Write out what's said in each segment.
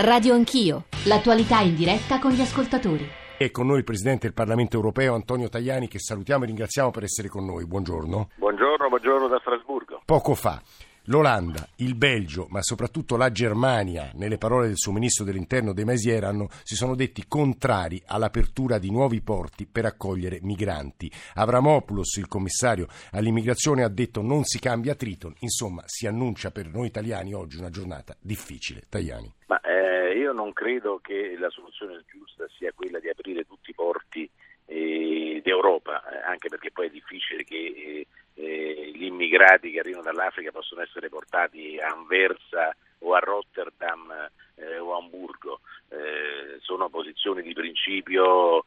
Radio Anch'io, l'attualità in diretta con gli ascoltatori. E con noi il Presidente del Parlamento europeo Antonio Tajani che salutiamo e ringraziamo per essere con noi. Buongiorno. Buongiorno, buongiorno da Strasburgo. Poco fa L'Olanda, il Belgio, ma soprattutto la Germania, nelle parole del suo ministro dell'interno De Maizière, hanno, si sono detti contrari all'apertura di nuovi porti per accogliere migranti. Avramopoulos, il commissario all'immigrazione, ha detto non si cambia Triton. Insomma, si annuncia per noi italiani oggi una giornata difficile. Tajani. Ma io non credo che la soluzione giusta sia quella di aprire tutti i porti eh, d'Europa, eh, anche perché poi è difficile che eh, eh, gli immigrati che arrivano dall'Africa possono essere portati a Anversa o a Rotterdam o a Hamburgo. Sono posizioni di principio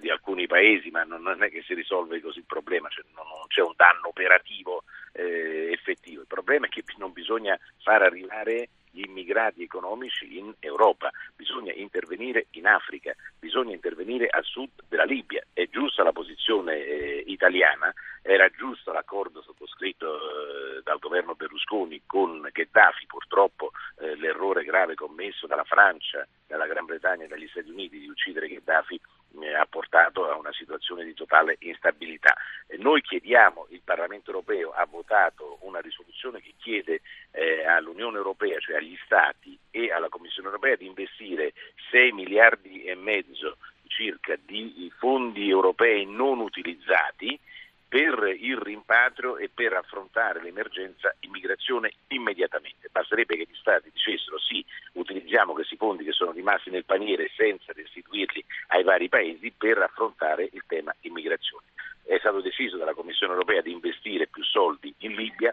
di alcuni paesi, ma non, non, è che si risolve così il problema, cioè non, non, c'è un danno operativo effettivo. Il problema è che non bisogna far arrivare immigrati economici in Europa, bisogna intervenire in Africa, bisogna intervenire a sud della Libia. È giusta la posizione eh, italiana, era giusto l'accordo sottoscritto eh, dal governo Berlusconi con Gheddafi, purtroppo eh, l'errore grave commesso dalla Francia, dalla Gran Bretagna e dagli Stati Uniti di uccidere Gheddafi eh, ha portato a una situazione di totale instabilità. noi chiediamo, il Parlamento europeo ha votato una risoluzione che chiede all'Unione Europea, cioè agli Stati e alla Commissione Europea di investire 6 miliardi e mezzo circa di fondi europei non utilizzati per il rimpatrio e per affrontare l'emergenza immigrazione immediatamente. Basterebbe che gli Stati dicessero sì, utilizziamo questi fondi che sono rimasti nel paniere senza restituirli ai vari paesi per affrontare il tema immigrazione. È stato deciso dalla Commissione europea di investire più soldi in Libia,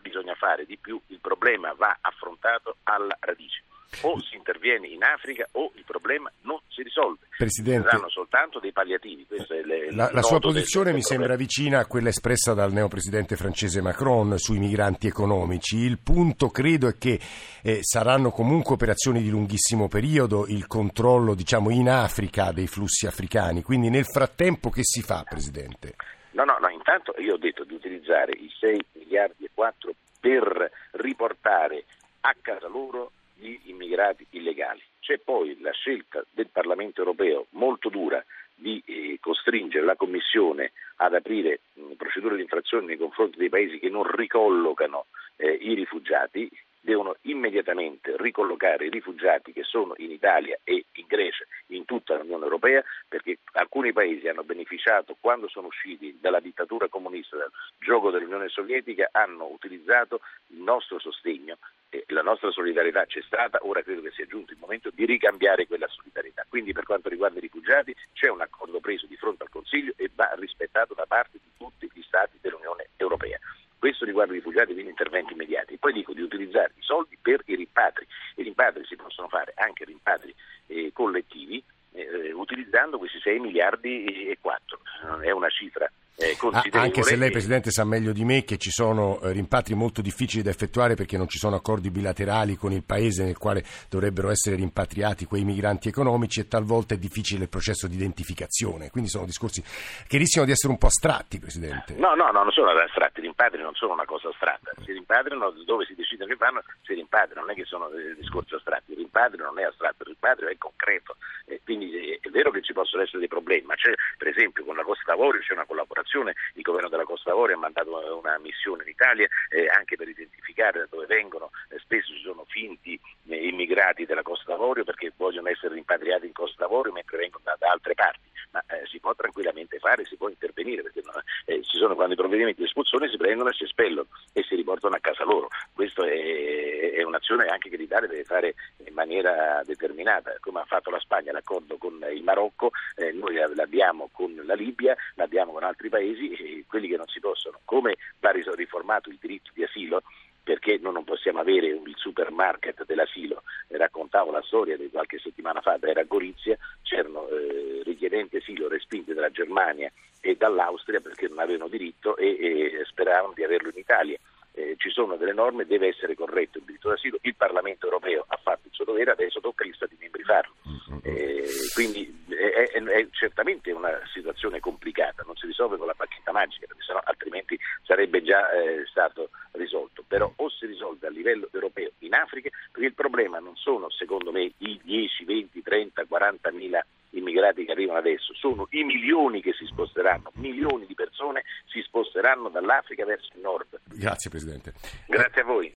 bisogna fare di più, il problema va affrontato alla radice. O si interviene in Africa o il problema non si risolve. Presidente, Saranno soltanto dei palliativi. Le, la, la sua posizione mi sembra vicina a quella espressa dal neopresidente francese Macron sui migranti economici. Il punto credo è che eh, saranno comunque operazioni di lunghissimo periodo, il controllo diciamo, in Africa dei flussi africani. Quindi nel frattempo che si fa, Presidente? No, no, no, intanto io ho detto di utilizzare i 6 miliardi e 4 per riportare a casa loro gli immigrati illegali. C'è poi la scelta del Parlamento europeo molto dura di eh, costringere la Commissione ad aprire mh, procedure di infrazione nei confronti dei paesi che non ricollocano eh, i rifugiati devono immediatamente ricollocare i rifugiati che sono in Italia e in Grecia, in tutta l'Unione Europea, perché alcuni paesi hanno beneficiato quando sono usciti dalla dittatura comunista, dal gioco dell'Unione Sovietica, hanno utilizzato il nostro sostegno la nostra solidarietà c'è stata, ora credo che sia giunto il momento di ricambiare quella solidarietà. Quindi per quanto riguarda i rifugiati c'è un accordo preso di fronte al Consiglio e va rispettato da parte di tutti gli Stati dell'Unione Europea. Questo riguarda i rifugiati, quindi interventi immediati. Poi dico di utilizzare i soldi per i rimpatri. I rimpatri si possono fare anche rimpatri eh, collettivi eh, utilizzando questi 6 miliardi e 4. È una cifra eh, anche se lei Presidente sa meglio di me che ci sono eh, rimpatri molto difficili da effettuare perché non ci sono accordi bilaterali con il paese nel quale dovrebbero essere rimpatriati quei migranti economici e talvolta è difficile il processo di identificazione, quindi sono discorsi che rischiano di essere un po' astratti Presidente. No, no, no non sono astratti, i rimpatri non sono una cosa astratta, si rimpatriano dove si decide che fanno, si rimpatriano, non è che sono eh, discorsi astratti, il rimpatrio non è astratto, il rimpatrio è concreto, eh, quindi eh, è vero che ci possono essere dei problemi, ma c'è per esempio con la Costa d'Avorio c'è una collaborazione il governo della Costa D'Avorio ha mandato una missione in Italia eh, anche per identificare da dove vengono, eh, spesso ci sono finti eh, immigrati della Costa d'Avorio perché vogliono essere rimpatriati in Costa d'Avorio mentre vengono da, da altre parti, ma eh, si può tranquillamente fare, si può intervenire perché no, eh, ci sono quando i provvedimenti di espulsione si prendono e si espellono e si riportano a casa loro. Questa è, è un'azione anche che l'Italia deve fare in maniera determinata, come ha fatto la Spagna l'accordo con il Marocco, eh, noi l'abbiamo con la Libia, l'abbiamo con altri paesi, quelli che non si possono. Come va riformato il diritto di asilo? perché non possiamo avere il supermarket dell'asilo. Raccontavo la storia di qualche settimana fa, era a Gorizia, c'erano eh, richiedenti asilo respinti dalla Germania e dall'Austria perché non avevano diritto e, e speravano di averlo in Italia. Eh, ci sono delle norme, deve essere corretto il diritto d'asilo, il Parlamento europeo ha fatto il suo dovere, adesso tocca agli Stati membri farlo. Eh, quindi è, è, è, certamente una situazione complicata, non si risolve con la bacchetta magica, perché sennò altrimenti sarebbe già eh, stato risolto. però o si risolve a livello europeo in Africa, perché il problema non sono secondo me i 10, 20, 30, 40 mila immigrati che arrivano adesso, sono i milioni che si sposteranno, milioni di persone si sposteranno dall'Africa verso il nord. Grazie Presidente. Grazie a voi.